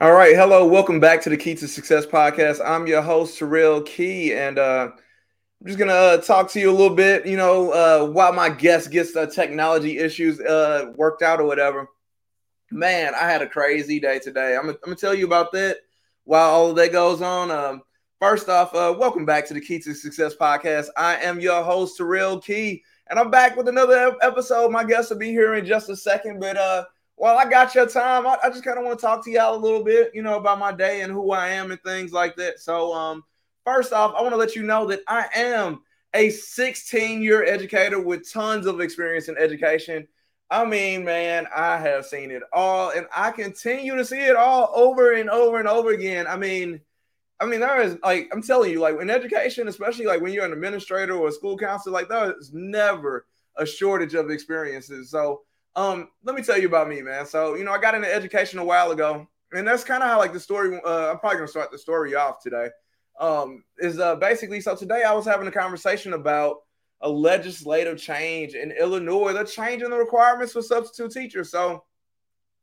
All right, hello, welcome back to the Key to Success podcast. I'm your host Terrell Key, and uh, I'm just gonna uh, talk to you a little bit. You know, uh, while my guest gets the technology issues uh, worked out or whatever. Man, I had a crazy day today. I'm, gonna tell you about that while all of that goes on. Um, first off, uh, welcome back to the Key to Success podcast. I am your host Terrell Key, and I'm back with another episode. My guest will be here in just a second, but uh well, I got your time. I, I just kind of want to talk to y'all a little bit, you know, about my day and who I am and things like that. So, um, first off, I want to let you know that I am a 16 year educator with tons of experience in education. I mean, man, I have seen it all, and I continue to see it all over and over and over again. I mean, I mean, there is like I'm telling you, like in education, especially like when you're an administrator or a school counselor, like there is never a shortage of experiences. So um, let me tell you about me, man. So, you know, I got into education a while ago, and that's kind of how like the story. Uh, I'm probably gonna start the story off today. Um, is uh basically so today I was having a conversation about a legislative change in Illinois. They're changing the requirements for substitute teachers. So,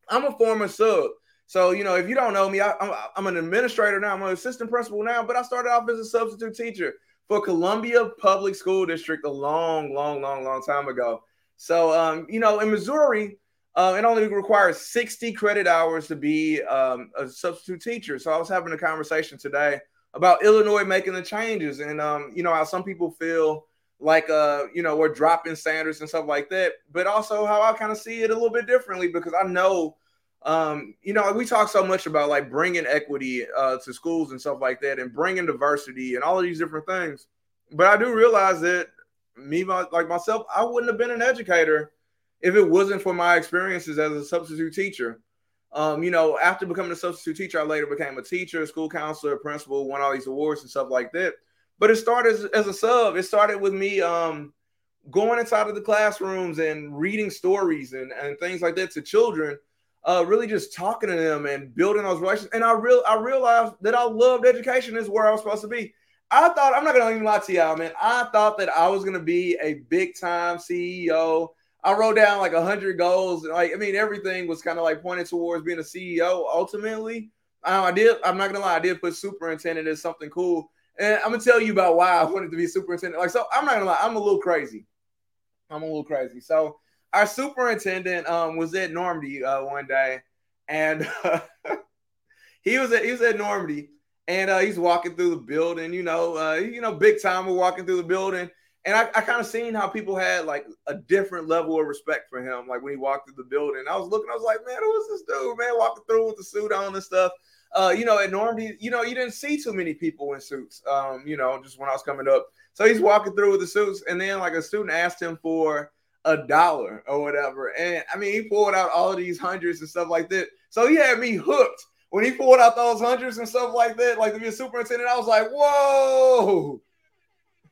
I'm a former sub. So, you know, if you don't know me, I, I'm, I'm an administrator now. I'm an assistant principal now, but I started off as a substitute teacher for Columbia Public School District a long, long, long, long time ago. So, um, you know, in Missouri, uh, it only requires 60 credit hours to be um, a substitute teacher. So I was having a conversation today about Illinois making the changes, and um, you know how some people feel like uh, you know we're dropping standards and stuff like that, but also how I kind of see it a little bit differently because I know. Um, you know, we talk so much about like bringing equity uh, to schools and stuff like that, and bringing diversity and all of these different things. But I do realize that me like myself, I wouldn't have been an educator if it wasn't for my experiences as a substitute teacher. Um, you know, after becoming a substitute teacher, I later became a teacher, school counselor, principal, won all these awards and stuff like that. But it started as, as a sub. It started with me um, going inside of the classrooms and reading stories and, and things like that to children. Uh, really just talking to them and building those relations. And I real I realized that I loved education is where I was supposed to be. I thought I'm not gonna even lie to y'all, man. I thought that I was gonna be a big time CEO. I wrote down like a hundred goals. and Like I mean, everything was kind of like pointed towards being a CEO. Ultimately, um, I did. I'm not gonna lie. I did put superintendent as something cool, and I'm gonna tell you about why I wanted to be superintendent. Like so, I'm not gonna lie. I'm a little crazy. I'm a little crazy. So our superintendent um, was at Normandy uh, one day, and he was at he was at Normandy and uh, he's walking through the building. You know, uh, you know, big time We're walking through the building, and I, I kind of seen how people had like a different level of respect for him. Like when he walked through the building, I was looking, I was like, man, who is this dude, man, walking through with the suit on and stuff. Uh, you know, at Normandy, you know, you didn't see too many people in suits. Um, you know, just when I was coming up. So he's walking through with the suits, and then like a student asked him for a dollar or whatever. And I mean, he pulled out all of these hundreds and stuff like that. So he had me hooked when he pulled out those hundreds and stuff like that, like to be a superintendent, I was like, whoa.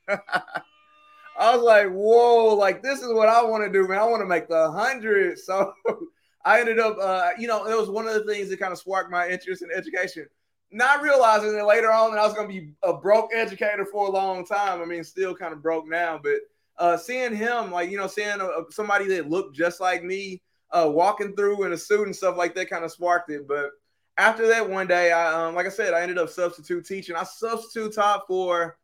I was like, whoa, like this is what I want to do, man. I want to make the hundred. So I ended up, uh, you know, it was one of the things that kind of sparked my interest in education. Not realizing that later on that I was going to be a broke educator for a long time. I mean, still kind of broke now, but uh, seeing him, like, you know, seeing a, somebody that looked just like me uh, walking through in a suit and stuff like that kind of sparked it. But after that one day, I um, like I said, I ended up substitute teaching. I substitute taught for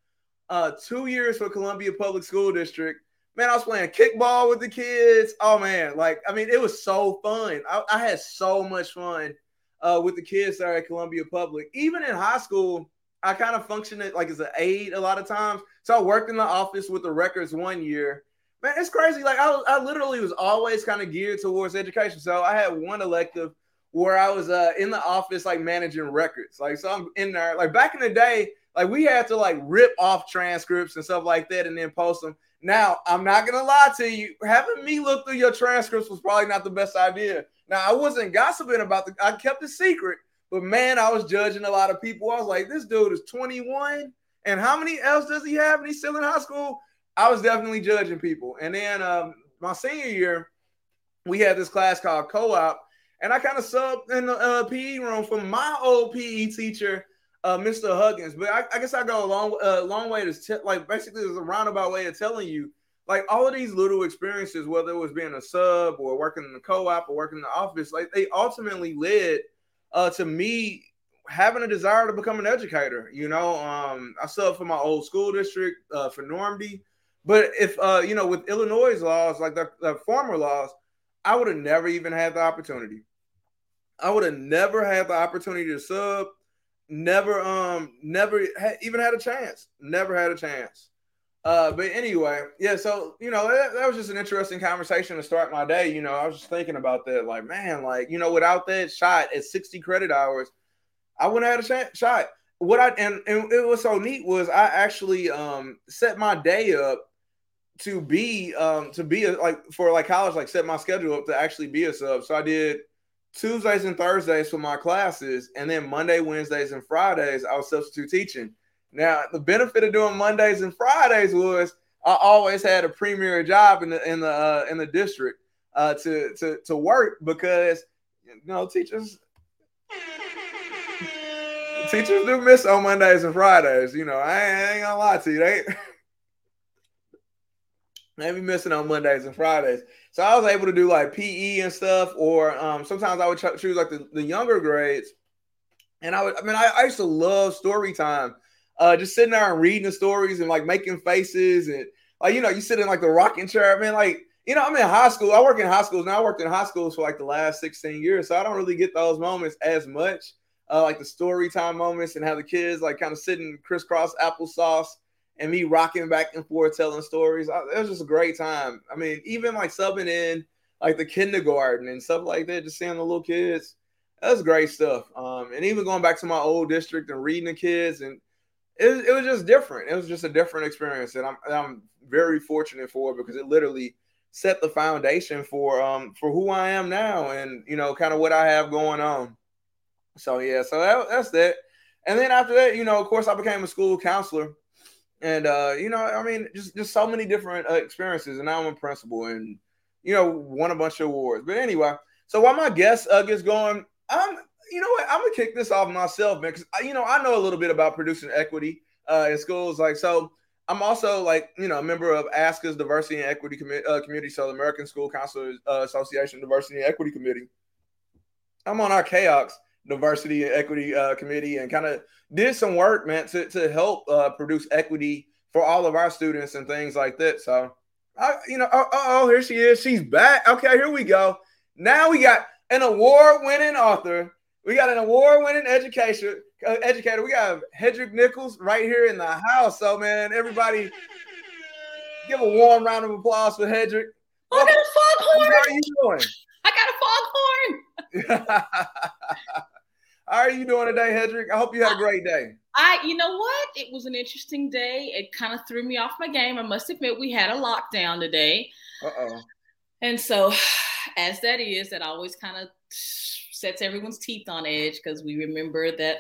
uh, two years for Columbia Public School District. Man, I was playing kickball with the kids. Oh man, like I mean, it was so fun. I, I had so much fun uh, with the kids there at Columbia Public. Even in high school, I kind of functioned like as an aide a lot of times. So I worked in the office with the records one year. Man, it's crazy. Like I, I literally was always kind of geared towards education. So I had one elective where I was uh, in the office like managing records. Like so I'm in there. Like back in the day, like we had to like rip off transcripts and stuff like that and then post them. Now, I'm not gonna lie to you, having me look through your transcripts was probably not the best idea. Now, I wasn't gossiping about the I kept it secret, but man, I was judging a lot of people. I was like, this dude is 21, and how many else does he have? And he's still in high school. I was definitely judging people. And then um, my senior year, we had this class called co-op and I kind of subbed in the uh, PE room for my old PE teacher, uh, Mr. Huggins. But I, I, guess I go a long, uh, long way to te- like basically there's a roundabout way of telling you like all of these little experiences, whether it was being a sub or working in the co-op or working in the office, like they ultimately led uh, to me having a desire to become an educator. You know, um, I sub for my old school district uh, for Normandy, but if uh, you know, with Illinois laws, like the, the former laws, I would have never even had the opportunity. I would have never had the opportunity to sub. Never, um, never ha- even had a chance. Never had a chance. Uh, but anyway, yeah. So you know, that, that was just an interesting conversation to start my day. You know, I was just thinking about that. Like, man, like you know, without that shot at sixty credit hours, I wouldn't have had a shot. What I and, and it was so neat was I actually um set my day up to be um to be a, like for like college like set my schedule up to actually be a sub. So I did Tuesdays and Thursdays for my classes, and then Monday, Wednesdays, and Fridays I was substitute teaching. Now the benefit of doing Mondays and Fridays was I always had a premier job in the in the uh, in the district uh, to to to work because you know teachers teachers do miss on Mondays and Fridays. You know, I ain't, I ain't gonna lie to you. They, they be missing on Mondays and Fridays. So I was able to do like PE and stuff, or um, sometimes I would ch- choose like the, the younger grades. And I would, I mean, I, I used to love story time. Uh, just sitting there and reading the stories and like making faces and like you know, you sit in like the rocking chair, man. Like you know, I'm in high school. I work in high schools now. I worked in high schools for like the last 16 years, so I don't really get those moments as much uh, like the story time moments and how the kids like kind of sitting crisscross applesauce and me rocking back and forth telling stories. I, it was just a great time. I mean, even like subbing in like the kindergarten and stuff like that, just seeing the little kids. That was great stuff. Um, and even going back to my old district and reading the kids, and it, it was just different. It was just a different experience, and I'm I'm very fortunate for it because it literally set the foundation for um for who I am now, and you know, kind of what I have going on. So yeah, so that, that's that. And then after that, you know, of course, I became a school counselor, and uh, you know, I mean, just just so many different uh, experiences. And I'm a principal, and you know, won a bunch of awards. But anyway, so while my guest uh, gets going, I'm you know what, I'm gonna kick this off myself, man, because you know I know a little bit about producing equity uh, in schools. Like so, I'm also like you know a member of ASCA's Diversity and Equity Com- uh, Committee, so the American School Counselors uh, Association Diversity and Equity Committee. I'm on our CAOCS diversity and equity uh, committee and kind of did some work, man, to, to help uh, produce equity for all of our students and things like that. So, I, you know, oh, oh, oh, here she is. She's back. Okay, here we go. Now we got an award-winning author. We got an award-winning education uh, educator. We got Hedreich Nichols right here in the house. So, man, everybody, give a warm round of applause for Hedreich. I got a foghorn. How are you doing? I got a foghorn. How are you doing today, Hedreich? I hope you had a great day. I, you know what? It was an interesting day. It kind of threw me off my game. I must admit, we had a lockdown today. Uh oh. And so, as that is, that always kind of sets everyone's teeth on edge because we remember that,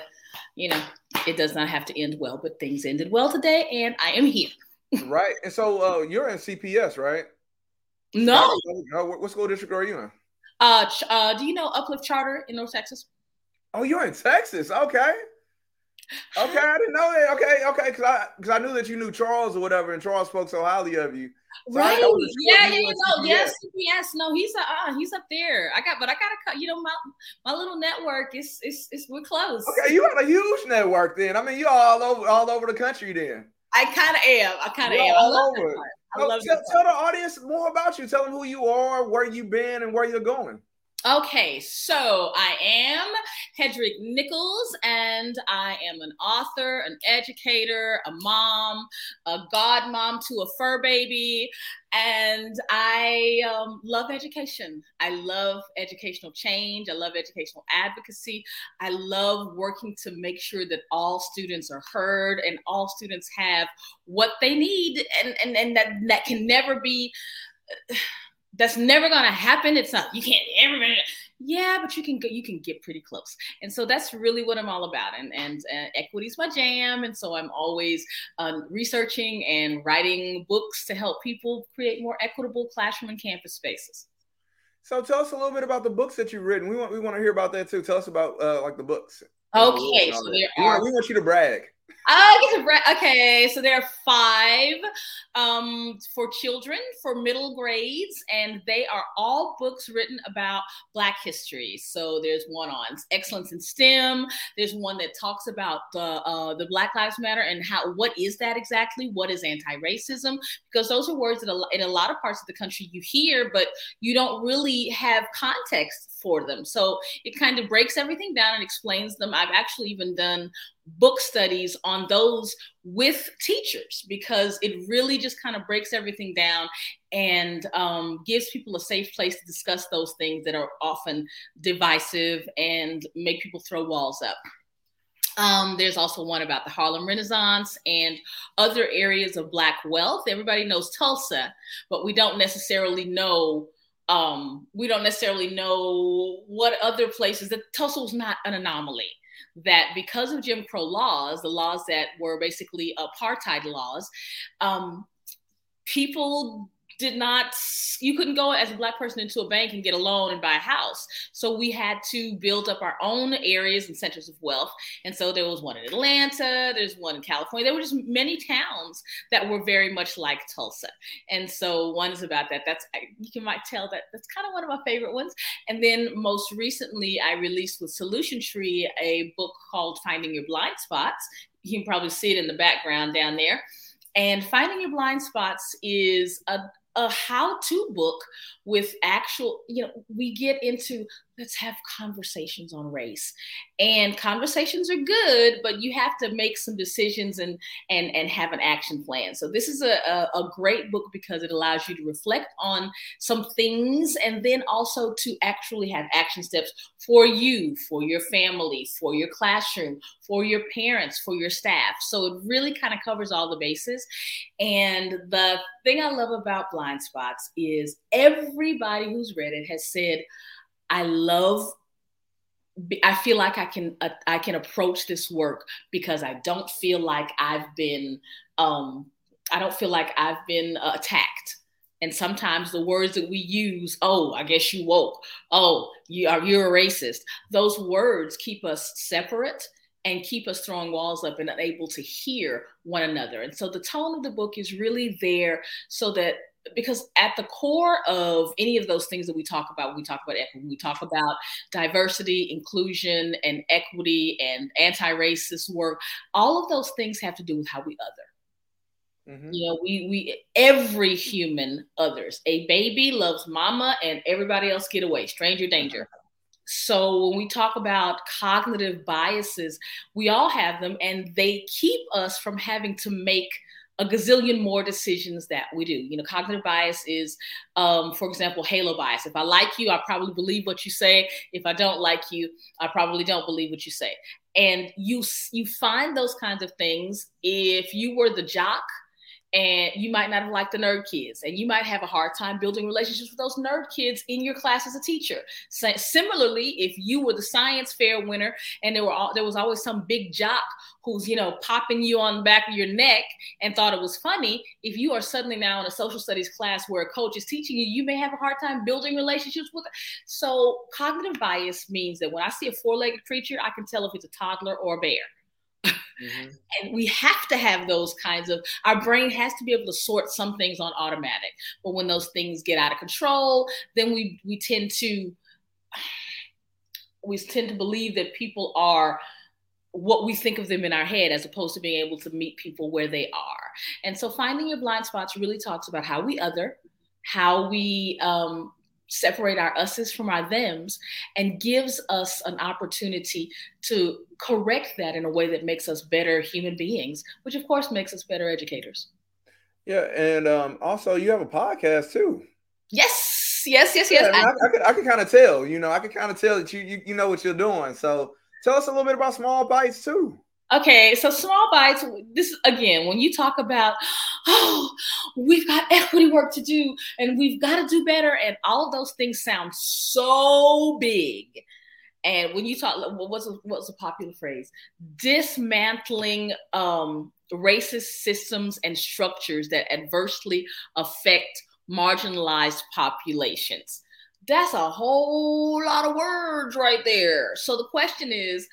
you know, it does not have to end well, but things ended well today, and I am here. right. And so, uh, you're in CPS, right? No. What school district are you in? Uh, uh, do you know Uplift Charter in North Texas? Oh, you're in Texas. Okay. Okay, I didn't know that. Okay, okay, because I because I knew that you knew Charles or whatever, and Charles spoke so highly of you. So right? Yeah, yeah, you know, yes, yes. No, he's a, uh, he's up there. I got, but I got to, you know, my my little network is is is we're close. Okay, you got a huge network then. I mean, you're all over all over the country then. I kind of am. I kind of am. All I love over. I love tell, tell the audience more about you. Tell them who you are, where you've been, and where you're going. Okay, so I am Hedreich Nichols, and I am an author, an educator, a mom, a godmom to a fur baby, and I um, love education. I love educational change. I love educational advocacy. I love working to make sure that all students are heard and all students have what they need, and and and that that can never be. That's never to happen. It's not, you can't yeah, but you can go, you can get pretty close. And so that's really what I'm all about. And, and uh, equity is my jam. And so I'm always um, researching and writing books to help people create more equitable classroom and campus spaces. So tell us a little bit about the books that you've written. We want, we want to hear about that too. Tell us about uh, like the books. Okay. So there we, are, we want you to brag. To okay, so there are five um, for children for middle grades, and they are all books written about Black history. So there's one on excellence in STEM. There's one that talks about the uh, the Black Lives Matter and how what is that exactly? What is anti-racism? Because those are words that in a lot of parts of the country you hear, but you don't really have context for them. So it kind of breaks everything down and explains them. I've actually even done book studies on those with teachers because it really just kind of breaks everything down and um, gives people a safe place to discuss those things that are often divisive and make people throw walls up. Um, there's also one about the Harlem Renaissance and other areas of Black wealth. Everybody knows Tulsa, but we don't necessarily know um, we don't necessarily know what other places that Tulsa was not an anomaly. That because of Jim Crow laws, the laws that were basically apartheid laws, um, people did not you couldn't go as a black person into a bank and get a loan and buy a house. So we had to build up our own areas and centers of wealth. And so there was one in atlanta there's one in california. There were just many towns that were very much like tulsa. And so one is about that. That's you can might tell that that's kind of one of my favorite ones. And then most recently i released with solution tree a book called finding your blind spots. You can probably see it in the background down there. And finding your blind spots is a, a how-to book with actual you know we get into let's have conversations on race. And conversations are good but you have to make some decisions and and and have an action plan. So this is a, a, a, great book because it allows you to reflect on some things and then also to actually have action steps for you for your family for your classroom for your parents for your staff. So it really kind of covers all the bases. And the thing i love about blind spots is everybody who's read it has said I love I feel like I can uh, I can approach this work because I don't feel like I've been um, I don't feel like I've been uh, attacked. And sometimes the words that we use, oh, I guess you woke, oh, you are you're a racist. Those words keep us separate and keep us throwing walls up and unable to hear one another. And so the tone of the book is really there so that because at the core of any of those things that we talk about, we talk about equity, we talk about diversity, inclusion, and equity, and anti-racist work. All of those things have to do with how we other. Mm-hmm. You know, we we every human others. A baby loves mama, and everybody else get away. Stranger danger. So when we talk about cognitive biases, we all have them, and they keep us from having to make a gazillion more decisions that we do. You know, cognitive bias is, um, for example, halo bias. If I like you, I probably believe what you say. If I don't like you, I probably don't believe what you say. And you you find those kinds of things if you were the jock and you might not have liked the nerd kids and you might have a hard time building relationships with those nerd kids in your class as a teacher so, similarly if you were the science fair winner and there were all, there was always some big jock who's you know popping you on the back of your neck and thought it was funny if you are suddenly now in a social studies class where a coach is teaching you you may have a hard time building relationships with so cognitive bias means that when i see a four-legged creature i can tell if it's a toddler or a bear Mm-hmm. And we have to have those kinds of, our brain has to be able to sort some things on automatic. But when those things get out of control, then we, we tend to, we tend to believe that people are what we think of them in our head as opposed to being able to meet people where they are. And so finding your blind spots really talks about how we other, how we um, separate our us's from our thems and gives us an opportunity to correct that in a way that makes us better human beings, which of course makes us better educators. Yeah, and um, also you have a podcast too. Yes, yes, yes, yes. Yeah, I, mean, I, I, could, I could kind of tell. You know, I could kind of tell that you, you you know what you're doing. So tell us a little bit about Small Bites too. Okay, so small bites. This again, when you talk about, oh, we've got equity work to do, and we've got to do better, and all of those things sound so big. And when you talk, what's a, what's a popular phrase? Dismantling um, racist systems and structures that adversely affect marginalized populations. That's a whole lot of words right there. So the question is,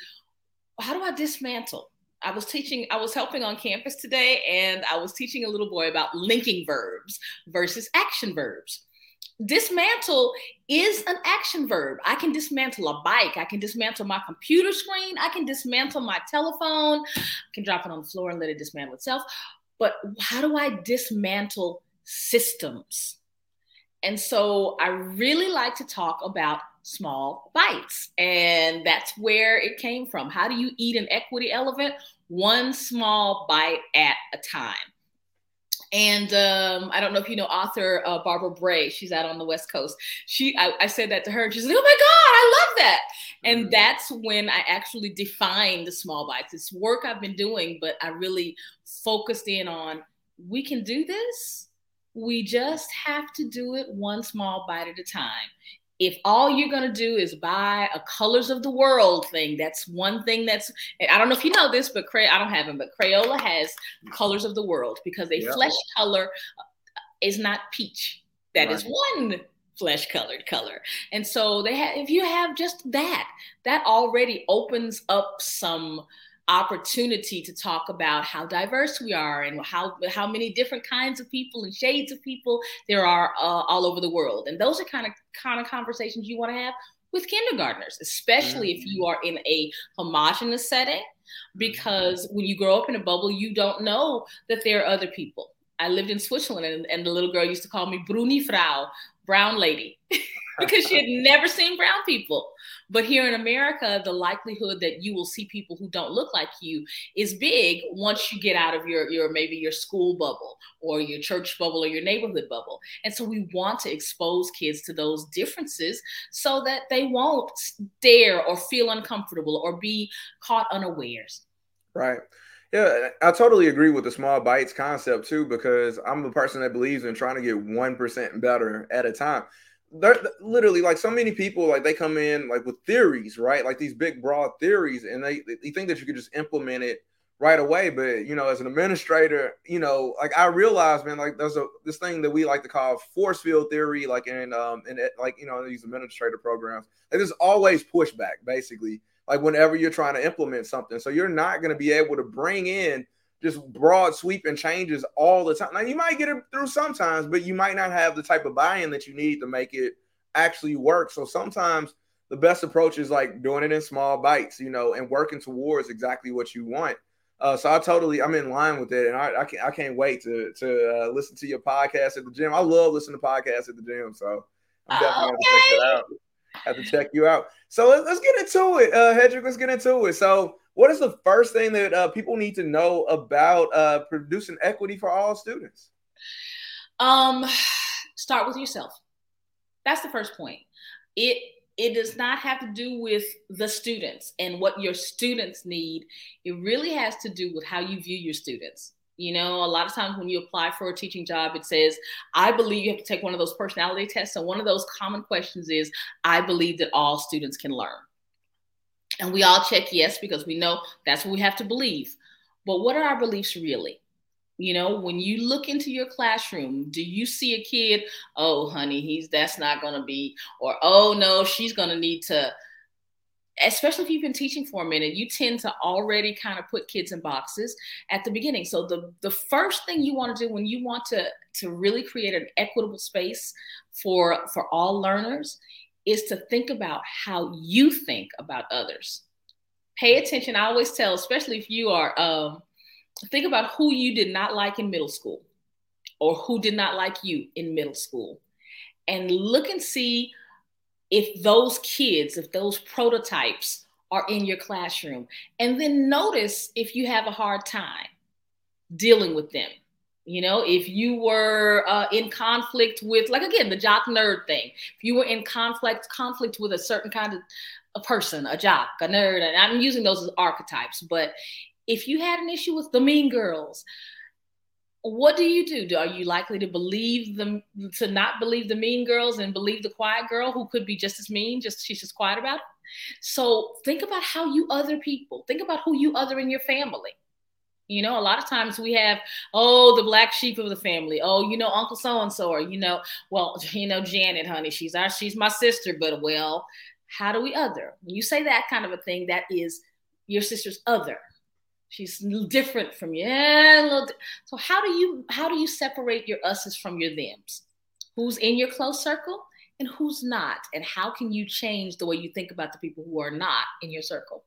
how do I dismantle? I was teaching, I was helping on campus today, and I was teaching a little boy about linking verbs versus action verbs. Dismantle is an action verb. I can dismantle a bike. I can dismantle my computer screen. I can dismantle my telephone. I can drop it on the floor and let it dismantle itself. But how do I dismantle systems? And so I really like to talk about small bites. And that's where it came from. How do you eat an equity elephant? One small bite at a time. And um, I don't know if you know author uh, Barbara Bray. She's out on the West Coast. She, I, I said that to her, she's like, "Oh my God, I love that!" And mm-hmm. that's when I actually defined the small bites. It's work I've been doing, but I really focused in on we can do this. We just have to do it one small bite at a time. If all you're going to do is buy a colors of the world thing that's one thing that's i don't know if you know this but Cray, i don't have them but crayola has colors of the world because a flesh color uh, is not peach. That right. is one flesh colored color. And so they have if you have just that that already opens up some opportunity to talk about how diverse we are and how how many different kinds of people and shades of people there are uh, all over the world and those are kind of kind of conversations you want to have with kindergartners especially mm-hmm. if you are in a homogenous setting because when you grow up in a bubble you don't know that there are other people I lived in Switzerland and, and the little girl used to call me Bruni Frau, brown lady, because she had never seen brown people. But here in America, the likelihood that you will see people who don't look like you is big once you get out of your, your maybe your school bubble or your church bubble or your neighborhood bubble. And so we want to expose kids to those differences so that they won't dare or feel uncomfortable or be caught unawares. Right. Yeah, I totally agree with the small bites concept too, because I'm a person that believes in trying to get 1% better at a time they're literally like so many people like they come in like with theories right? Like these big broad theories and they they think that you could just implement it right away but you know as an administrator you know like i realize man like there's a this thing that we like to call force field theory like in um in like you know these administrator programs like there's always pushback basically like whenever you're trying to implement something. So you're not going to be able to bring in just broad sweeping changes all the time. Now you might get it through sometimes, but you might not have the type of buy-in that you need to make it actually work. So sometimes the best approach is like doing it in small bites, you know, and working towards exactly what you want. Uh, so I totally, I'm in line with it, and I, I can't, I can't wait to to uh, listen to your podcast at the gym. I love listening to podcasts at the gym, so I'm definitely okay. gonna check that out. Have to check you out. So let's, let's get into it, uh, Hedreich. Let's get into it. So what is the first thing that uh, people need to know about uh, producing equity for all students? Um, start with yourself. That's the first point. It it does not have to do with the students and what your students need. It really has to do with how you view your students. You know, a lot of times when you apply for a teaching job, it says, I believe you have to take one of those personality tests. And one of those common questions is, I believe that all students can learn. And we all check yes because we know that's what we have to believe. But what are our beliefs really? You know, when you look into your classroom, do you see a kid, oh, honey, he's that's not to be, or oh, no, she's to need to, especially if you've been teaching for a minute, you tend to already kind of put kids in boxes at the beginning. So the, the first thing you want to do when you want to, to really create an equitable space for, for all learners is to think about how you think about others. Pay attention. I always tell, especially if you are, um, think about who you did not like in middle school or who did not like you in middle school. And look and see if those kids, if those prototypes are in your classroom. And then notice if you have a hard time dealing with them you know, if you were uh, in conflict with, like again, the jock nerd thing, if you were in conflict conflict with a certain kind of a person, a jock, a nerd, and I'm using those as archetypes, but if you had an issue with the mean girls, what do you do? Are you likely to believe them to not believe the mean girls and believe the quiet girl who could be just as mean, just she's just quiet about it? So think about how you other people. Think about who you other in your family. You know, a lot of times we have, oh, the black sheep of the family. Oh, you know, Uncle so and so, or you know, well, you know, Janet, honey, she's our, she's my sister, but well, how do we other? When you say that kind of a thing, that is your sister's other. She's different from you. Yeah, so how do you how do you separate your us's from your them's? Who's in your close circle and who's not? And how can you change the way you think about the people who are not in your circle?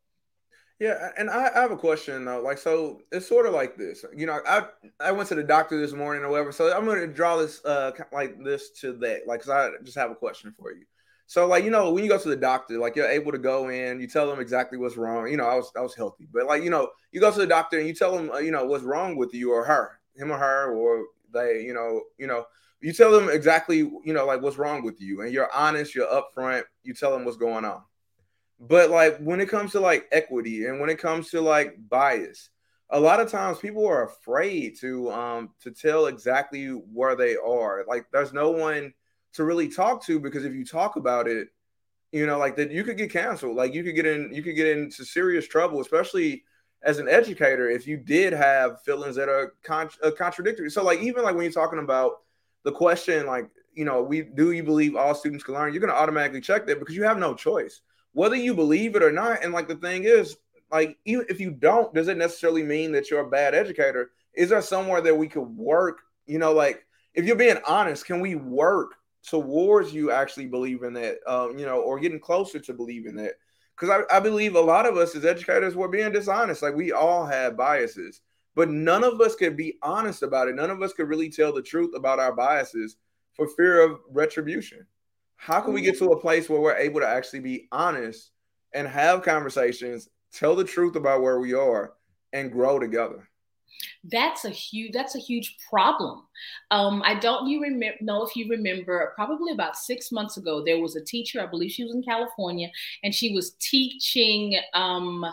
Yeah, and I, I have a question though. Like, so it's sort of like this. You know, I I went to the doctor this morning or whatever. So I'm going to draw this uh like this to that. Like, cause I just have a question for you. So like you know when you go to the doctor, like you're able to go in, you tell them exactly what's wrong. You know I was I was healthy, but like you know you go to the doctor and you tell them uh, you know what's wrong with you or her, him or her, or they you know you know you tell them exactly you know like what's wrong with you, and you're honest, you're upfront, you tell them what's going on. But like when it comes to like equity and when it comes to like bias, a lot of times people are afraid to um to tell exactly where they are. Like there's no one to really talk to because if you talk about it, you know, like that you could get canceled. Like you could get in, you could get into serious trouble, especially as an educator if you did have feelings that are con- uh, contradictory. So like even like when you're talking about the question, like you know, we do you believe all students can learn? You're going to automatically check that because you have no choice, whether you believe it or not. And like the thing is, like even if you don't, does it necessarily mean that you're a bad educator? Is there somewhere that we could work? You know, like if you're being honest, can we work towards you actually believing that, um, you know, or getting closer to believing that. Because I, I believe a lot of us as educators were being dishonest. Like we all have biases, but none of us could be honest about it. None of us could really tell the truth about our biases for fear of retribution. How can we get to a place where we're able to actually be honest and have conversations, tell the truth about where we are, and grow together? That's a huge that's a huge problem. Um, i don't you remember know if you remember probably about six months ago there was a teacher i believe she was in california and she was teaching um,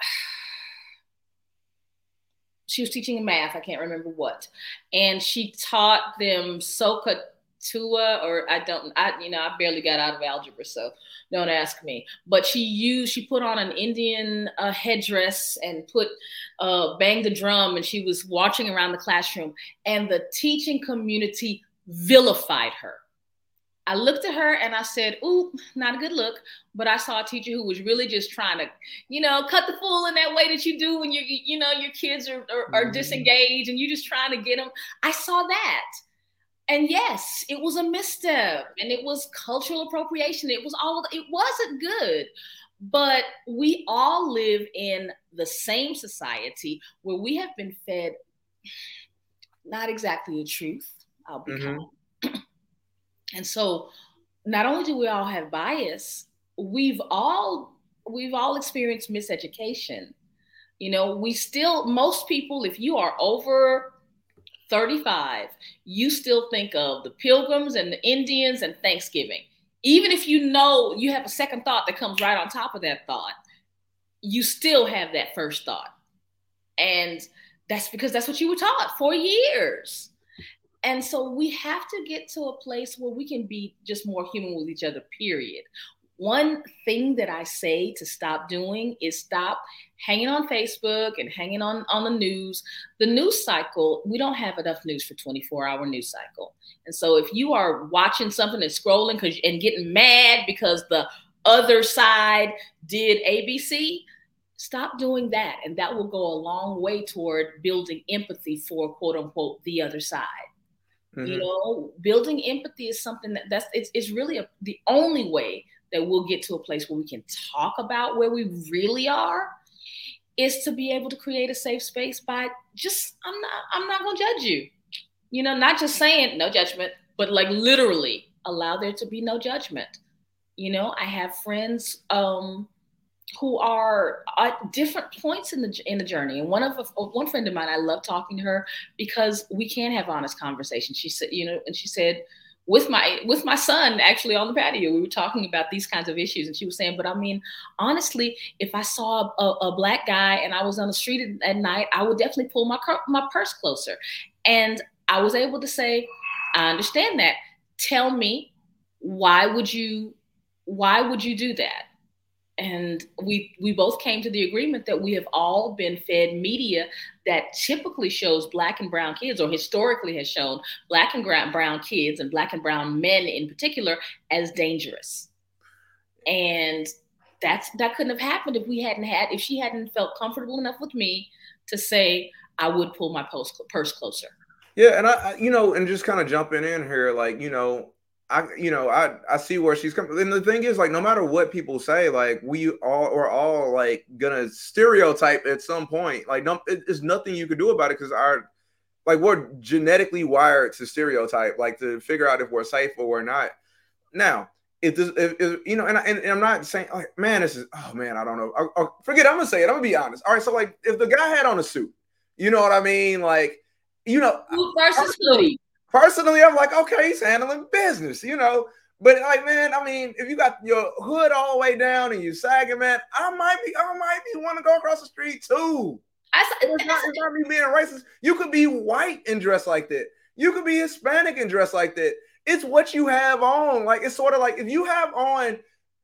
she was teaching math i can't remember what. And she taught them soka Tua or I don't I you know I barely got out of algebra so don't ask me but she used she put on an Indian uh, headdress and put uh, banged the drum and she was watching around the classroom and the teaching community vilified her I looked at her and I said, Ooh, not a good look. But I saw a teacher who was really just trying to, you know, cut the fool in that way that you do when you, you know, your kids are, are, are mm-hmm. disengaged and you're just trying to get them. I saw that. And yes, it was a misstep and it was cultural appropriation. It was all, it wasn't good. But we all live in the same society where we have been fed not exactly the truth, I'll be mm-hmm. And so not only do we all have bias, we've all we've all experienced miseducation. You know, we still most people, if you are over 35, you still think of the pilgrims and the Indians and Thanksgiving. Even if you know you have a second thought that comes right on top of that thought, you still have that first thought. And that's because that's what you were taught for years. And so we have to get to a place where we can be just more human with each other, period. One thing that I say to stop doing is stop hanging on Facebook and hanging on on the news. The news cycle, we don't have enough news for 24 hour news cycle. And so if you are watching something and scrolling cause, and getting mad because the other side did ABC, stop doing that. And that will go a long way toward building empathy for quote unquote the other side. Mm-hmm. You know, building empathy is something that that's it's, it's really a, the only way that we'll get to a place where we can talk about where we really are is to be able to create a safe space by just I'm not I'm not going to judge you. You know, not just saying no judgment, but like literally allow there to be no judgment. You know, I have friends um who are at different points in the in the journey. And one of one friend of mine, I love talking to her because we can have honest conversations. She said, you know, and she said, with my with my son actually on the patio we were talking about these kinds of issues and she was saying but i mean honestly if i saw a, a black guy and i was on the street at, night i would definitely pull my my purse closer. And i was able to say i understand that. Tell me why would you why would you do that and we we both came to the agreement that we have all been fed media that typically shows black and brown kids or historically has shown black and brown kids and black and brown men in particular as dangerous and that's that couldn't have happened if we hadn't had if she hadn't felt comfortable enough with me to say I would pull my purse closer. Yeah, and I, you know, and just kind of jumping in here, like you know, I, you know, I, I see where she's coming. And the thing is, like, no matter what people say, like, we all are all like gonna stereotype at some point. Like, no, it, there's nothing you could do about it because our, like, we're genetically wired to stereotype, like, to figure out if we're safe or we're not. Now, if this, if, if you know, and, I, and, and I'm not saying, like, man, this is, oh man, I don't know. I, I, forget, I'm gonna say it. I'm gonna be honest. All right, so like, if the guy had on a suit, you know what I mean? Like, you know, versus hoodie personally, I'm like, okay, he's handling business, you know. But like, man, I mean, if you got your hood all the way down and you sagging, man, I might be, I might be want to go across the street too. I, it's, not, it's not me being racist. You could be white and dress like that. You could be Hispanic and dress like that. It's what you have on. Like it's sort of like if you have on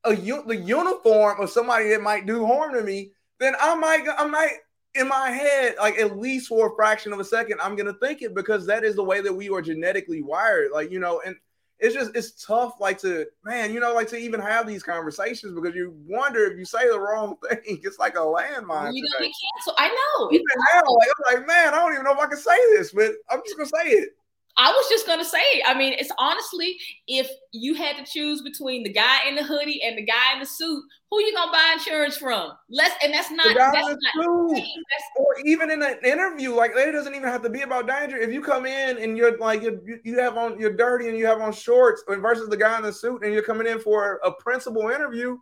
a the uniform of somebody that might do harm to me, then I might I might in my head, like at least for a fraction of a second, I'm gonna think it because that is the way that we are genetically wired. Like, you know, and it's just it's tough, like to man, you know, like to even have these conversations because you wonder if you say the wrong thing, it's like a landmine. You know, cancel. I know. Even now, like, I'm like, man, I don't even know if I can say this, but I'm just gonna say it. I was just gonna say, I mean, it's honestly, if you had to choose between the guy in the hoodie and the guy in the suit, who you gonna buy insurance from? Let's and that's not that's not that's, or even in an interview, like it doesn't even have to be about danger. If you come in and you're like you, you have on you're dirty and you have on shorts versus the guy in the suit and you're coming in for a principal interview,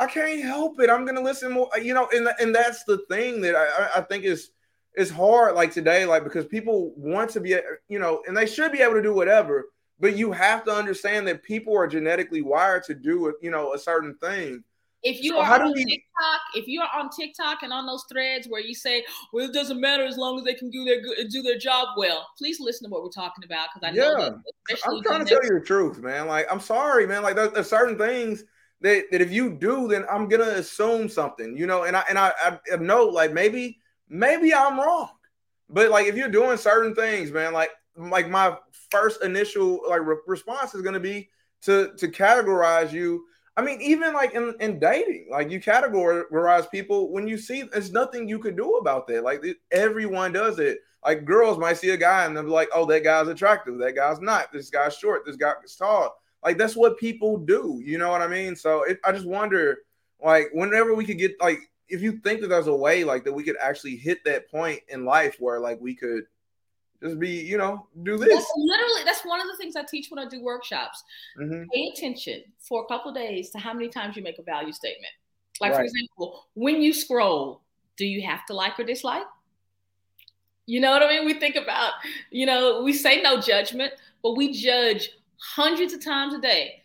I can't help it. I'm gonna listen more, you know, and and that's the thing that I, I think is it's hard like today, like because people want to be, you know, and they should be able to do whatever, but you have to understand that people are genetically wired to do, you know, a certain thing. If you so are on we... TikTok, if you are on TikTok and on those threads where you say, "Well, it doesn't matter as long as they can do their do their job well," please listen to what we're talking about because I yeah. know that. I'm trying to tell you the truth, man. Like, I'm sorry, man. Like, there's, there's certain things that, that if you do, then I'm gonna assume something, you know. And I and I, I know, like maybe maybe I'm wrong. But like if you're doing certain things, man, like like my first initial like re- response is going to be to to categorize you. I mean, even like in, in dating, like you categorize people when you see there's nothing you could do about that. Like everyone does it. Like girls might see a guy and they're like, "Oh, that guy's attractive. That guy's not. This guy's short. This guy's tall." Like that's what people do. You know what I mean? So it, I just wonder, like, whenever we could get like if you think that there's a way like that we could actually hit that point in life where like we could just be, you know, do this. That's literally, that's one of the things I teach when I do workshops. Mm-hmm. Pay attention for a couple days to how many times you make a value statement. Like, right. for example, when you scroll, do you have to like or dislike? You know what I mean? We think about, you know, we say no judgment, but we judge hundreds of times a day.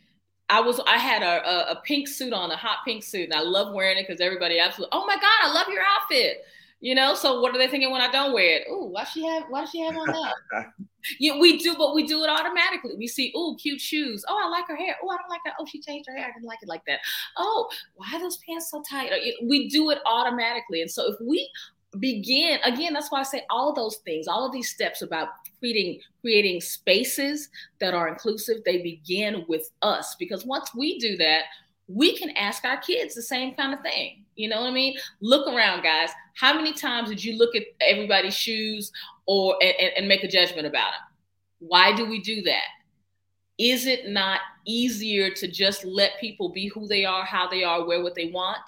I was I had a, a, a, pink suit on, a hot pink suit, and I love wearing it because everybody absolutely, oh my god, I love your outfit. You know, so what are they thinking when I don't wear it? Oh, why she have why does she have on that? yeah, we do, but we do it automatically. We see, oh, cute shoes. Oh, I like her hair. Oh, I don't like that. Oh, she changed her hair. I didn't like it like that. Oh, why are those pants so tight? Uh, we do it automatically. And so if we begin again that's why i say all those things all of these steps about creating creating spaces that are inclusive they begin with us. Because once we do that we can ask our kids the same kind of thing. You know what i mean? Look around guys. How many times did you look at everybody's shoes or and, and make a judgment about them why do we do that? Is it not easier to just let people be who they are how they are wear what they want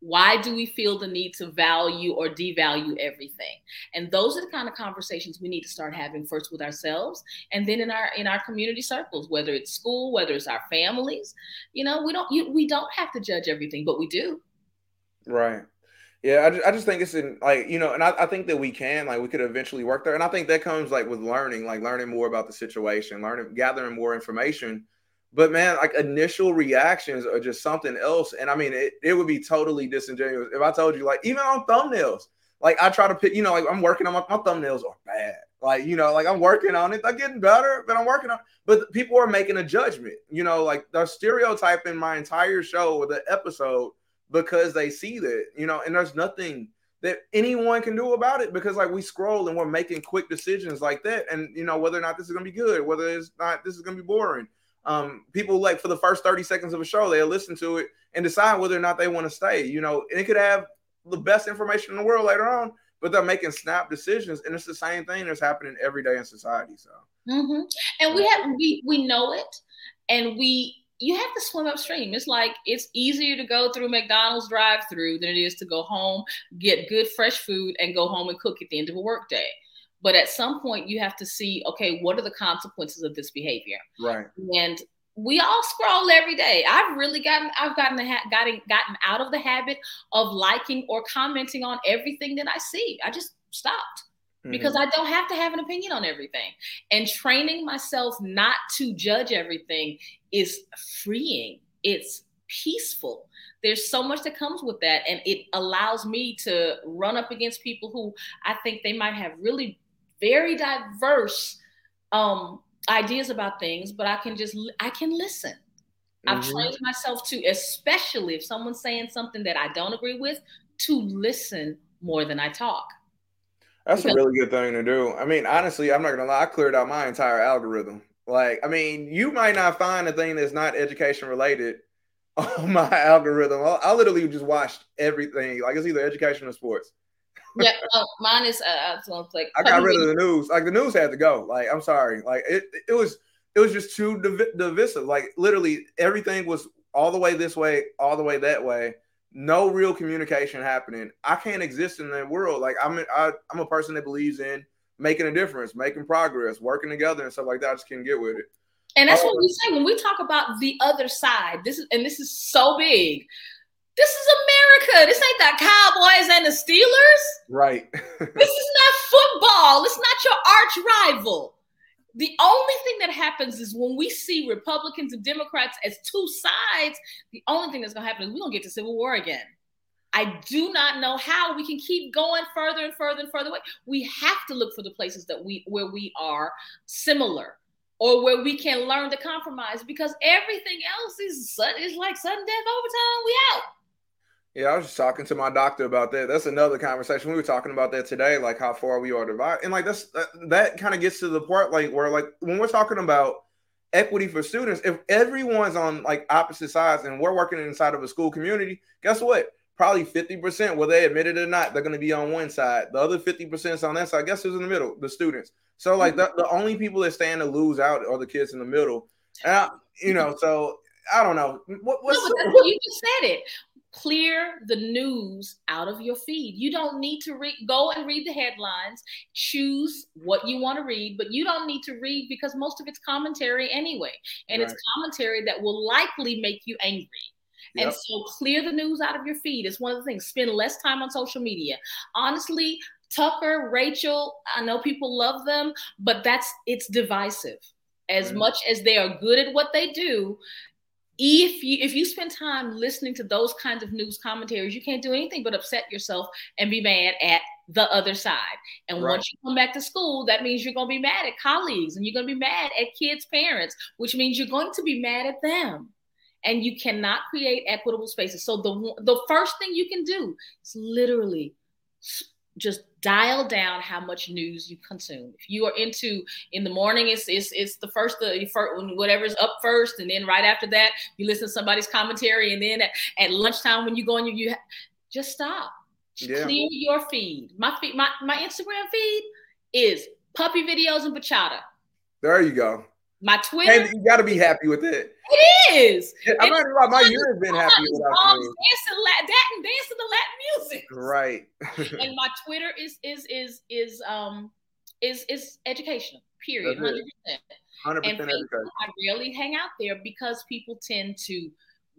why do we feel the need to value or devalue everything? And those are the kind of conversations we need to start having first with ourselves and then in our in our community circles, whether it's school, whether it's our families. You know, we don't you, we don't have to judge everything, but we do. Right. Yeah, I just, I just think it's in like you know, and I, I think that we can like we could eventually work there, and I think that comes like with learning, like learning more about the situation, learning, gathering more information but man, like initial reactions are just something else. And I mean, it, it would be totally disingenuous if I told you, like, even on thumbnails, like I try to pick, you know, like I'm working on my, my thumbnails are bad. Like, you know, like I'm working on it. They're getting better, but I'm working on but people are making a judgment, you know, like they're stereotyping my entire show or the episode because they see that, you know, and there's nothing that anyone can do about it because like we scroll and we're making quick decisions like that. And you know, whether or not this is gonna be good, whether it's not this is gonna be boring Um, people like for the first 30 seconds of a show, they'll listen to it and decide whether or not they want to stay. You know, and it could have the best information in the world later on, but they're making snap decisions, and it's the same thing that's happening every day in society. So, mm-hmm. and we have we we know it, and we you have to swim upstream. It's like it's easier to go through McDonald's drive-through than it is to go home, get good fresh food, and go home and cook at the end of a workday. But at some point, you have to see, okay, what are the consequences of this behavior? Right. And we all scroll every day. I've really gotten, I've gotten the ha- gotten gotten out of the habit of liking or commenting on everything that I see. I just stopped mm-hmm. because I don't have to have an opinion on everything. And training myself not to judge everything is freeing. It's peaceful. There's so much that comes with that. And it allows me to run up against people who I think they might have really very diverse um, ideas about things, but I can just I can listen. Mm-hmm. I've trained myself to, especially if someone's saying something that I don't agree with, to listen more than I talk. That's because- a really good thing to do. I mean, honestly, I'm not gonna lie, I cleared out my entire algorithm. Like, I mean, you might not find a thing that's not education related on my algorithm. I, I literally just watched everything. Like, it's either education or sports yeah, uh, mine is. Uh, uh like I got rid of the news. Like the news had to go. Like I'm sorry. Like it, it was, it was just too div- divisive. Like literally everything was all the way this way, all the way that way. No real communication happening. I can't exist in that world. Like I'm, I, I'm a person that believes in making a difference, making progress, working together, and stuff like that. I just can't get with it. And that's what we say when we talk about the other side. This is and this is so big. This is America. This ain't the Cowboys and the Steelers. Right. this is not football. It's not your arch rival. The only thing that happens is when we see Republicans and Democrats as two sides, the only thing that's going to happen is we're going to get to civil war again. I do not know how we can keep going further and further and further away. We have to look for the places that we where we are similar or where we can learn to compromise because everything else is is like sudden death overtime. We out. Yeah, I was just talking to my doctor about that. That's another conversation. We were talking about that today, like how far we are divided, and like that's that, that kind of gets to the part like where like when we're talking about equity for students, if everyone's on like opposite sides and we're working inside of a school community, guess what? Probably fifty percent, whether they admit it or not, they're going to be on one side. The other fifty percent is on that side. Guess who's in the middle? The students. So like the, the only people that stand to lose out are the kids in the middle. And I, you know, so I don't know. What, what's no, but you just said it clear the news out of your feed. You don't need to read, go and read the headlines, choose what you want to read, but you don't need to read because most of it's commentary anyway. And right. it's commentary that will likely make you angry. Yep. And so clear the news out of your feed. It's one of the things. Spend less time on social media. Honestly, Tucker, Rachel, I know people love them, but that's it's divisive. As right. much as they are good at what they do, if you if you spend time listening to those kinds of news commentaries, you can't do anything but upset yourself and be mad at the other side. And right. once you come back to school, that means you're going to be mad at colleagues and you're going to be mad at kids' parents, which means you're going to be mad at them. And you cannot create equitable spaces. So the the first thing you can do is literally just dial down how much news you consume. If you are into in the morning, it's it's it's the first the first whatever's up first, and then right after that, you listen to somebody's commentary, and then at, at lunchtime when you go on you, you just stop. Yeah. Clear your feed. My feed, my my Instagram feed is puppy videos and bachata. There you go. My Twitter. Hey, you got to be happy with it. It is. I'm not my year has been happy with dancing Latin, dancing the Latin music. Right. and my Twitter is is is is um is is educational. Period. Hundred percent. Hundred percent educational I rarely hang out there because people tend to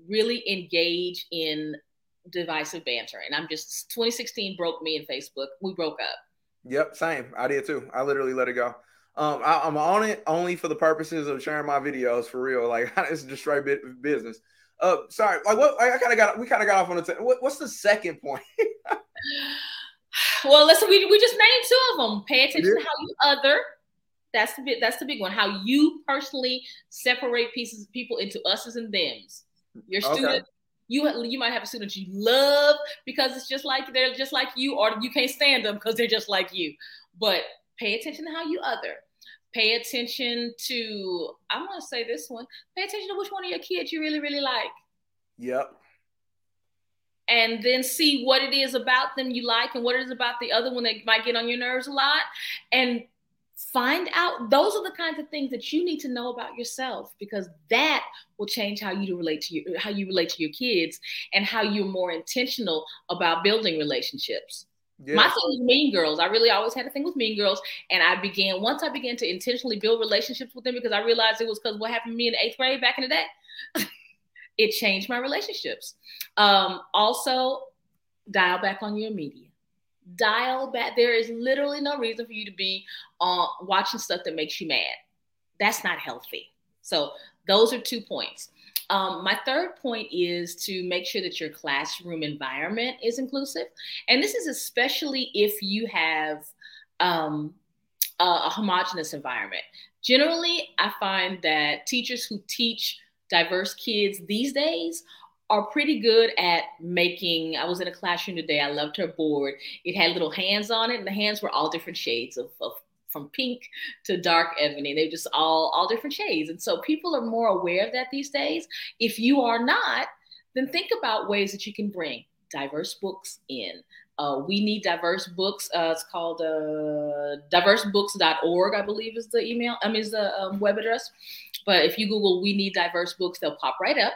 really engage in divisive banter, and I'm just 2016 broke me in Facebook. We broke up. Yep, same. I did too. I literally let it go. Um, I, am on it only for the purposes of sharing my videos for real. Like it's just straight business. Uh, sorry. Like what? I kind of got we kind of got off on the. T- what, what's the second point? well, listen. We, we just named two of them. Pay attention yeah. to how you other. That's the bit. That's the big one. How you personally separate pieces of people into us's and them's. Your student. Okay. You, you might have a student you love because it's just like they're just like you, or you can't stand them because they're just like you. But Pay attention to how you other. Pay attention to, I'm going to say this one, pay attention to which one of your kids you really, really like. Yep. And then see what it is about them you like and what it is about the other one that might get on your nerves a lot. And find out those are the kinds of things that you need to know about yourself because that will change how you relate to your how you relate to your kids and how you're more intentional about building relationships yeah. My thing was Mean Girls. I really always had a thing with Mean Girls, and I began once I began to intentionally build relationships with them because I realized it was because what happened to me in eighth grade back in the day. it changed my relationships. Um, also, dial back on your media. Dial back. There is literally no reason for you to be uh, watching stuff that makes you mad. That's not healthy. So those are two points. Um, my third point is to make sure that your classroom environment is inclusive. And this is especially if you have um, a, a homogenous environment. Generally, I find that teachers who teach diverse kids these days are pretty good at making. I was in a classroom today. I loved her board. It had little hands on it, and the hands were all different shades of, of from pink to dark ebony. They're just all all different shades. And so people are more aware of that these days. If you are not, then think about ways that you can bring diverse books in. Uh, we need diverse books. Uh, it's called uh, diversebooks.org, I believe is the email, I mean, is the um, web address. But if you Google "we need diverse books," they'll pop right up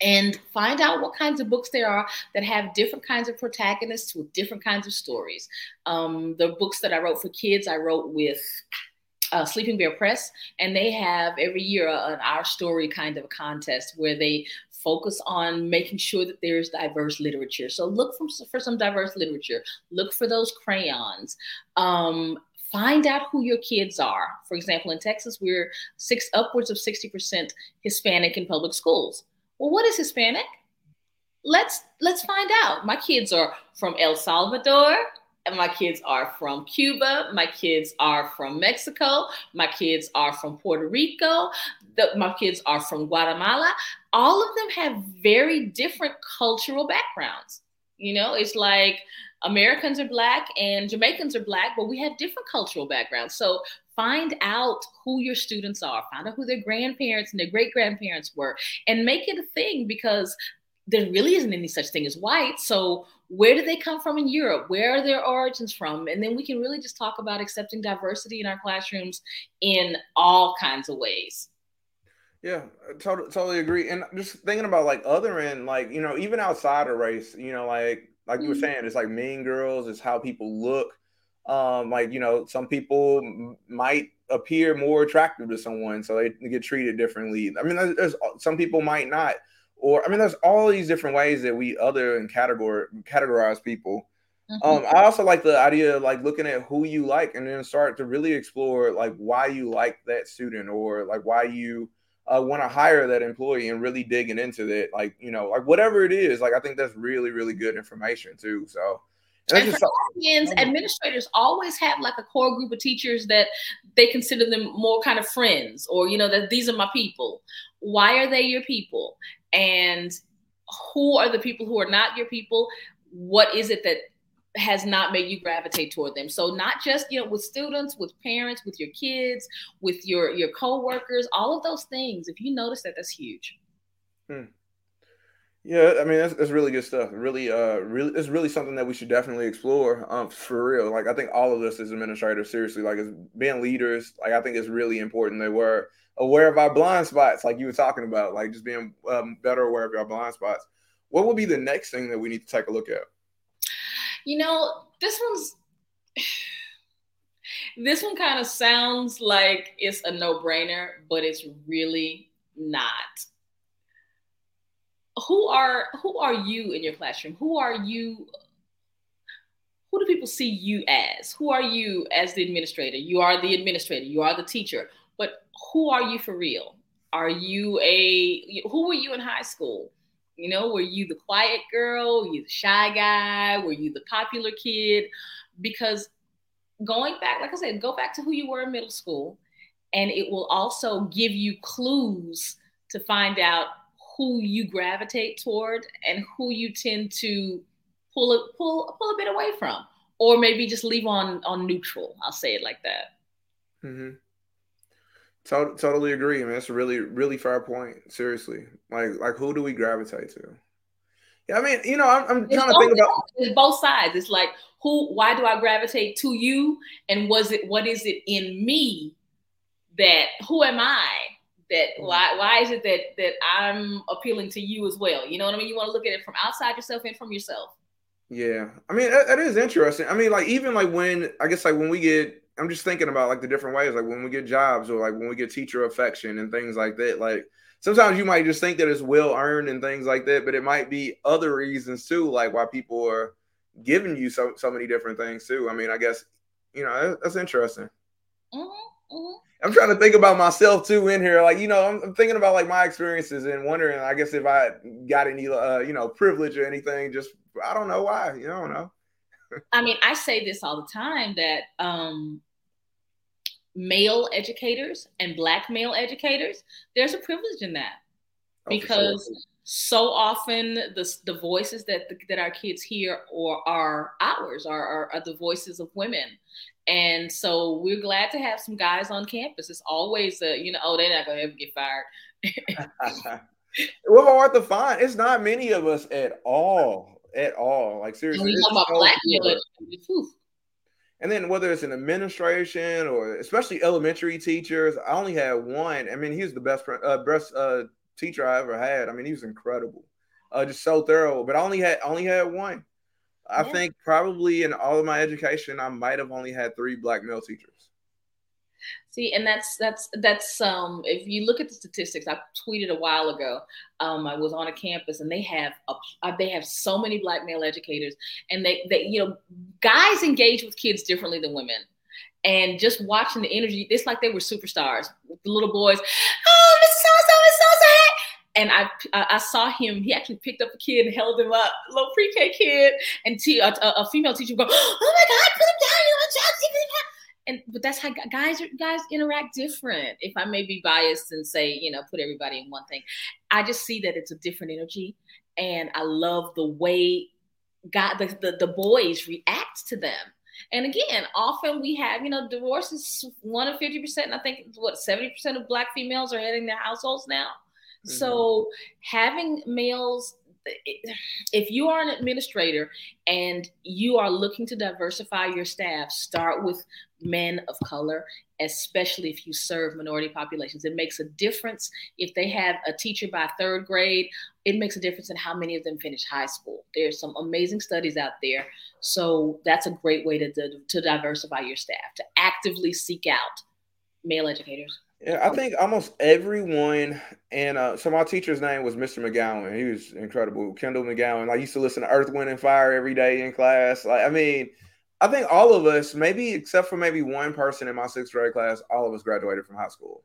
and find out what kinds of books there are that have different kinds of protagonists with different kinds of stories. Um, the books that I wrote for kids, I wrote with uh, Sleeping Bear Press, and they have every year an Our Story kind of a contest where they focus on making sure that there's diverse literature. So look for, for some diverse literature. Look for those crayons. Um, find out who your kids are. For example, in Texas, we're six upwards of 60% Hispanic in public schools. Well, what is Hispanic? Let's let's find out. My kids are from El Salvador, and my kids are from Cuba. My kids are from Mexico. My kids are from Puerto Rico. The, my kids are from Guatemala. All of them have very different cultural backgrounds. You know, it's like Americans are black and Jamaicans are black, but we have different cultural backgrounds. So find out who your students are, find out who their grandparents and their great grandparents were, and make it a thing because there really isn't any such thing as white. So where do they come from in Europe? Where are their origins from? And then we can really just talk about accepting diversity in our classrooms in all kinds of ways. Yeah, totally, totally agree. And just thinking about like other end, like you know, even outside of race, you know, like like you were mm-hmm. saying, it's like Mean Girls, it's how people look. Um, like you know, some people m- might appear more attractive to someone, so they get treated differently. I mean, there's, there's some people might not, or I mean, there's all these different ways that we other and categor categorize people. Mm-hmm. Um, I also like the idea of like looking at who you like and then start to really explore like why you like that student or like why you uh, want to hire that employee and really digging into that, like you know, like whatever it is. Like I think that's really, really good information too. So and, and for so- administrators always have like a core group of teachers that they consider them more kind of friends, or you know that these are my people. Why are they your people? And who are the people who are not your people? What is it that has not made you gravitate toward them. So not just you know with students, with parents, with your kids, with your your coworkers, all of those things. If you notice that, that's huge. Hmm. Yeah, I mean that's, that's really good stuff. Really, uh, really, it's really something that we should definitely explore. Um, for real. Like I think all of us as administrators, seriously, like as being leaders, like I think it's really important that we're aware of our blind spots, like you were talking about, like just being um, better aware of our blind spots. What would be the next thing that we need to take a look at? You know, this one's this one kind of sounds like it's a no-brainer, but it's really not. Who are who are you in your classroom? Who are you who do people see you as? Who are you as the administrator? You are the administrator, you are the teacher, but who are you for real? Are you a who were you in high school? You know, were you the quiet girl? Were you the shy guy? Were you the popular kid? Because going back, like I said, go back to who you were in middle school, and it will also give you clues to find out who you gravitate toward and who you tend to pull a, pull pull a bit away from, or maybe just leave on on neutral. I'll say it like that. Mm-hmm. Tot- totally agree, man. That's a really, really fair point. Seriously, like, like who do we gravitate to? Yeah, I mean, you know, I'm, I'm trying to think about it's both sides. It's like who, why do I gravitate to you, and was it what is it in me that who am I that mm-hmm. why why is it that that I'm appealing to you as well? You know what I mean? You want to look at it from outside yourself and from yourself. Yeah, I mean that, that is interesting. I mean, like even like when I guess like when we get I'm just thinking about like the different ways, like when we get jobs or like when we get teacher affection and things like that. Like sometimes you might just think that it's well earned and things like that, but it might be other reasons too, like why people are giving you so so many different things too. I mean, I guess you know that's interesting. Mm-hmm, mm-hmm. I'm trying to think about myself too in here, like you know, I'm, I'm, thinking about like my experiences and wondering, I guess if I got any uh, you know privilege or anything. Just I don't know why, you know, I don't know. I mean, I say this all the time that um, male educators and black male educators, there's a privilege in that oh, because sure. so often the, the voices that that our kids hear or are ours are, are, are the voices of women. And so we're glad to have some guys on campus. It's always a, you know, oh, they're not gonna ever get fired. We're hard to find. It's not many of us at all at all. Like seriously, about black and then whether it's an administration or especially elementary teachers, I only had one. I mean, he was the best uh, best uh, teacher I ever had. I mean, he was incredible, uh, just so thorough. But I only had only had one. I yeah. think probably in all of my education, I might have only had three black male teachers. See, and that's that's that's um if you look at the statistics, I tweeted a while ago. Um, I was on a campus and they have a, uh, they have so many black male educators, and they they you know guys engage with kids differently than women. And just watching the energy, it's like they were superstars. The little boys, oh, Mr. So so, so so. And I, I saw him. He actually picked up a kid and held him up, a little pre-K kid, and a, female teacher go, "Oh my God, put him down! You want and but that's how guys guys interact different if i may be biased and say you know put everybody in one thing i just see that it's a different energy and i love the way god the, the, the boys react to them and again often we have you know divorce is one of 50% and i think what 70% of black females are heading their households now mm-hmm. so having males if you are an administrator and you are looking to diversify your staff, start with men of color, especially if you serve minority populations. It makes a difference if they have a teacher by third grade. It makes a difference in how many of them finish high school. There's some amazing studies out there. So that's a great way to, to, to diversify your staff, to actively seek out male educators. Yeah, I think almost everyone, and uh, so my teacher's name was Mr. McGowan. He was incredible, Kendall McGowan. I used to listen to Earth, Wind, and Fire every day in class. Like, I mean, I think all of us, maybe except for maybe one person in my sixth grade class, all of us graduated from high school,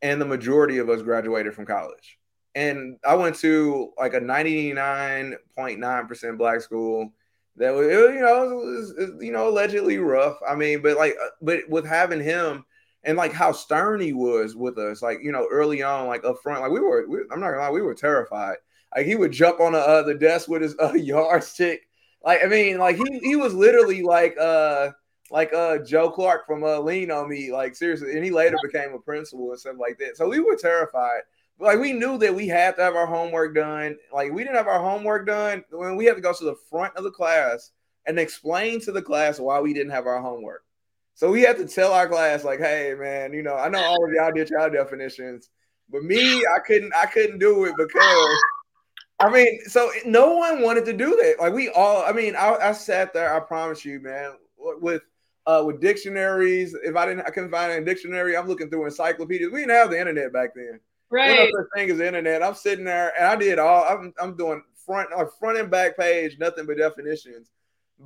and the majority of us graduated from college. And I went to like a ninety nine point nine percent black school. That was, you know, was, you know, allegedly rough. I mean, but like, uh, but with having him and like how stern he was with us, like you know, early on, like up front, like we were, we, I'm not gonna lie, we were terrified. Like he would jump on the, uh, the desk with his uh, yardstick. Like I mean, like he he was literally like uh like uh Joe Clark from uh Lean on Me, like seriously, and he later became a principal and stuff like that. So we were terrified. But, like we knew that we had to have our homework done. Like we didn't have our homework done when we had to go to the front of the class and explain to the class why we didn't have our homework. So we had to tell our class, like, hey man, you know, I know all of y'all did y'all definitions, but me, I couldn't, I couldn't do it because I mean, so no one wanted to do that. Like we all, I mean, I, I sat there, I promise you, man, with uh, with dictionaries. If I didn't, I couldn't find a dictionary. I'm looking through encyclopedias. We didn't have the internet back then. Right. No thing is internet. I'm sitting there and I did all. I'm, I'm doing front, like front and back page, nothing but definitions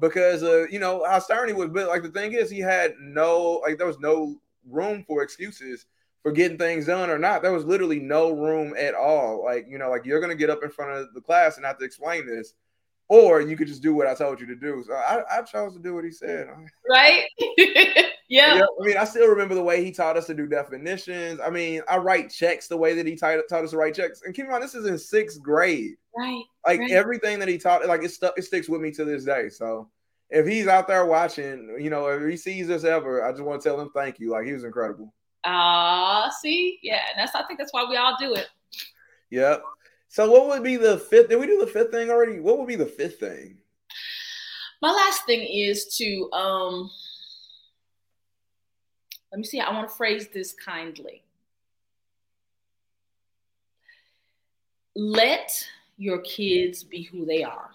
because uh, you know how stern he was. But like the thing is, he had no like there was no room for excuses for getting things done or not. There was literally no room at all. Like you know, like you're gonna get up in front of the class and have to explain this. Or you could just do what I told you to do. So I, I chose to do what he said. Right. yeah. yeah. I mean, I still remember the way he taught us to do definitions. I mean, I write checks the way that he taught, taught us to write checks. And keep in mind, this is in sixth grade. Right. Like right. everything that he taught, like it stuck, it sticks with me to this day. So if he's out there watching, you know, if he sees us ever, I just want to tell him thank you. Like he was incredible. Ah, uh, see, yeah, and that's I think that's why we all do it. Yep. So what would be the fifth? Did we do the fifth thing already? What would be the fifth thing? My last thing is to um let me see. I want to phrase this kindly. Let your kids be who they are.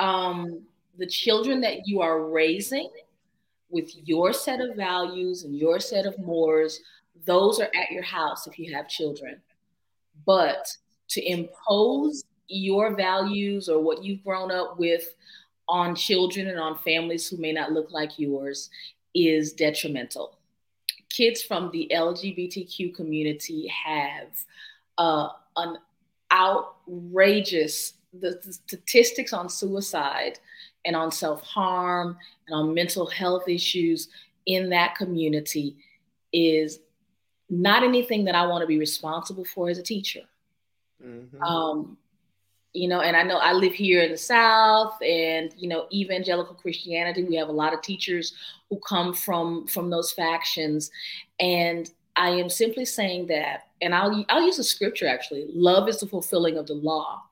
Um, the children that you are raising with your set of values and your set of mores, those are at your house if you have children. But to impose your values or what you've grown up with on children and on families who may not look like yours is detrimental. Kids from the LGBTQ community have uh, an outrageous the, the statistics on suicide and on self harm and on mental health issues in that community is not anything that I want to be responsible for as a teacher. Mm-hmm. Um, you know, and I know I live here in the South, and you know, evangelical Christianity. We have a lot of teachers who come from from those factions, and I am simply saying that, and I'll I'll use a scripture actually. Love is the fulfilling of the law.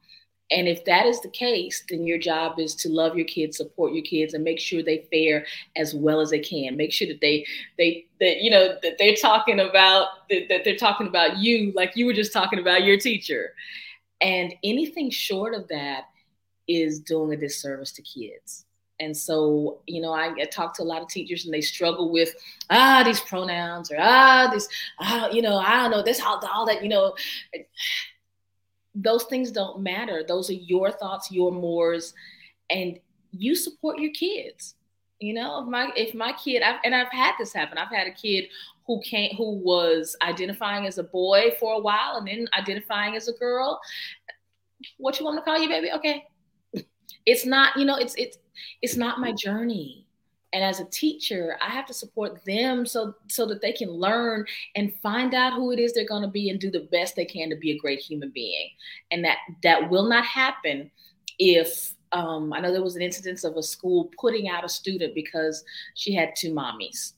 And if that is the case, then your job is to love your kids, support your kids, and make sure they fare as well as they can. Make sure that they they that you know that they're talking about that, that they're talking about you like you were just talking about your teacher. And anything short of that is doing a disservice to kids. And so, you know, I, I, talk to a lot of teachers and they struggle with ah these pronouns or ah this ah you know I don't know this all all that you know those things don't matter. Those are your thoughts, your mores, and you support your kids. You know, if my if my kid, I've, and I've had this happen. I've had a kid who came who was identifying as a boy for a while and then identifying as a girl. What you want to call you, baby? Okay. It's not, you know, it's it's it's not my journey and as a teacher i have to support them so so that they can learn and find out who it is they're going to be and do the best they can to be a great human being. And that that will not happen if um, i know there was an incident of a school putting out a student because she had two mommies.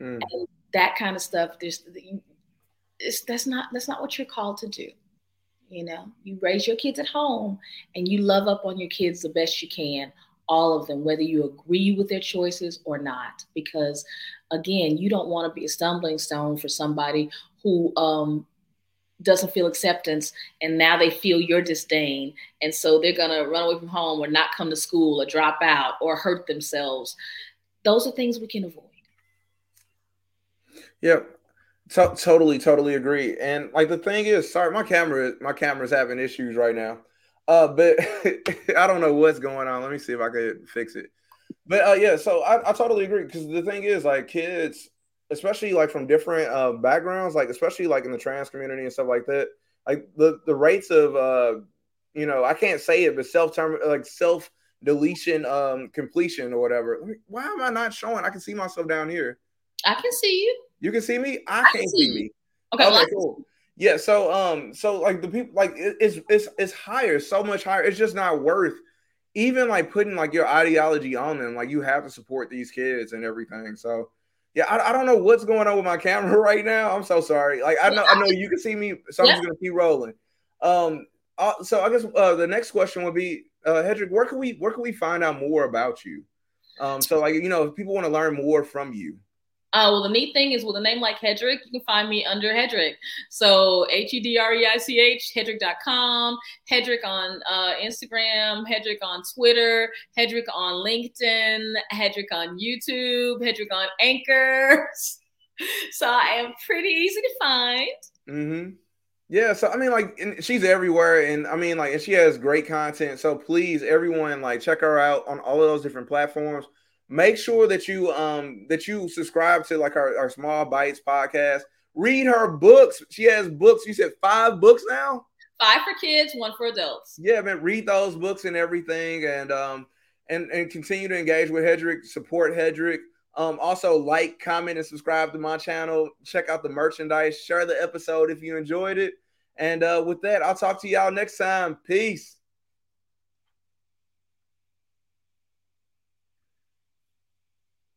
Mm. and that kind of stuff there's it's, that's not that's not what you're called to do. You know you raise your kids at home and you love up on your kids the best you can all of them, whether you agree with their choices or not. Because again, you don't want to be a stumbling stone for somebody who um, doesn't feel acceptance and now they feel your disdain. And so they're going to run away from home or not come to school or drop out or hurt themselves. Those are things we can avoid. Yep. To- totally, totally agree. And like the thing is, sorry, my camera, my camera's having issues right now. Uh, but I don't know what's going on. Let me see if I could fix it. But uh, yeah, so I, I totally agree because the thing is, like kids, especially like from different uh, backgrounds, like especially like in the trans community and stuff like that, like the the rates of uh, you know, I can't say it, but self term like self deletion um completion or whatever. Why am I not showing? I can see myself down here. I can see you. You can see me. I, I can't see, see me. Okay, okay well, cool. Yeah, so um, so like the people like it, it's it's it's higher, so much higher. It's just not worth even like putting like your ideology on them. Like you have to support these kids and everything. So yeah, I, I don't know what's going on with my camera right now. I'm so sorry. Like I know I know you can see me, so I'm just gonna keep rolling. Um, uh, so I guess uh, the next question would be, uh, Hedreich, where can we where can we find out more about you? Um, so like you know, if people want to learn more from you. Uh, well, the neat thing is with a name like Hedreich, you can find me under Hedreich. So H E D R E I C H, Hedreich.com, Hedreich on uh, Instagram, Hedreich on Twitter, Hedreich on LinkedIn, Hedreich on YouTube, Hedreich on Anchor. so I am pretty easy to find. Mm-hmm. Yeah, so I mean, like, she's everywhere, and I mean, like, and she has great content. So please, everyone, like, check her out on all of those different platforms make sure that you um that you subscribe to like our, our small bites podcast. Read her books. She has books. You said five books now? Five for kids one for adults. Yeah man. Read those books and everything and um and and continue to engage with hedreich support hedreich. Um also like comment and subscribe to my channel. Check out the merchandise. Share the episode if you enjoyed it. And uh with that i'll talk to y'all next time. Peace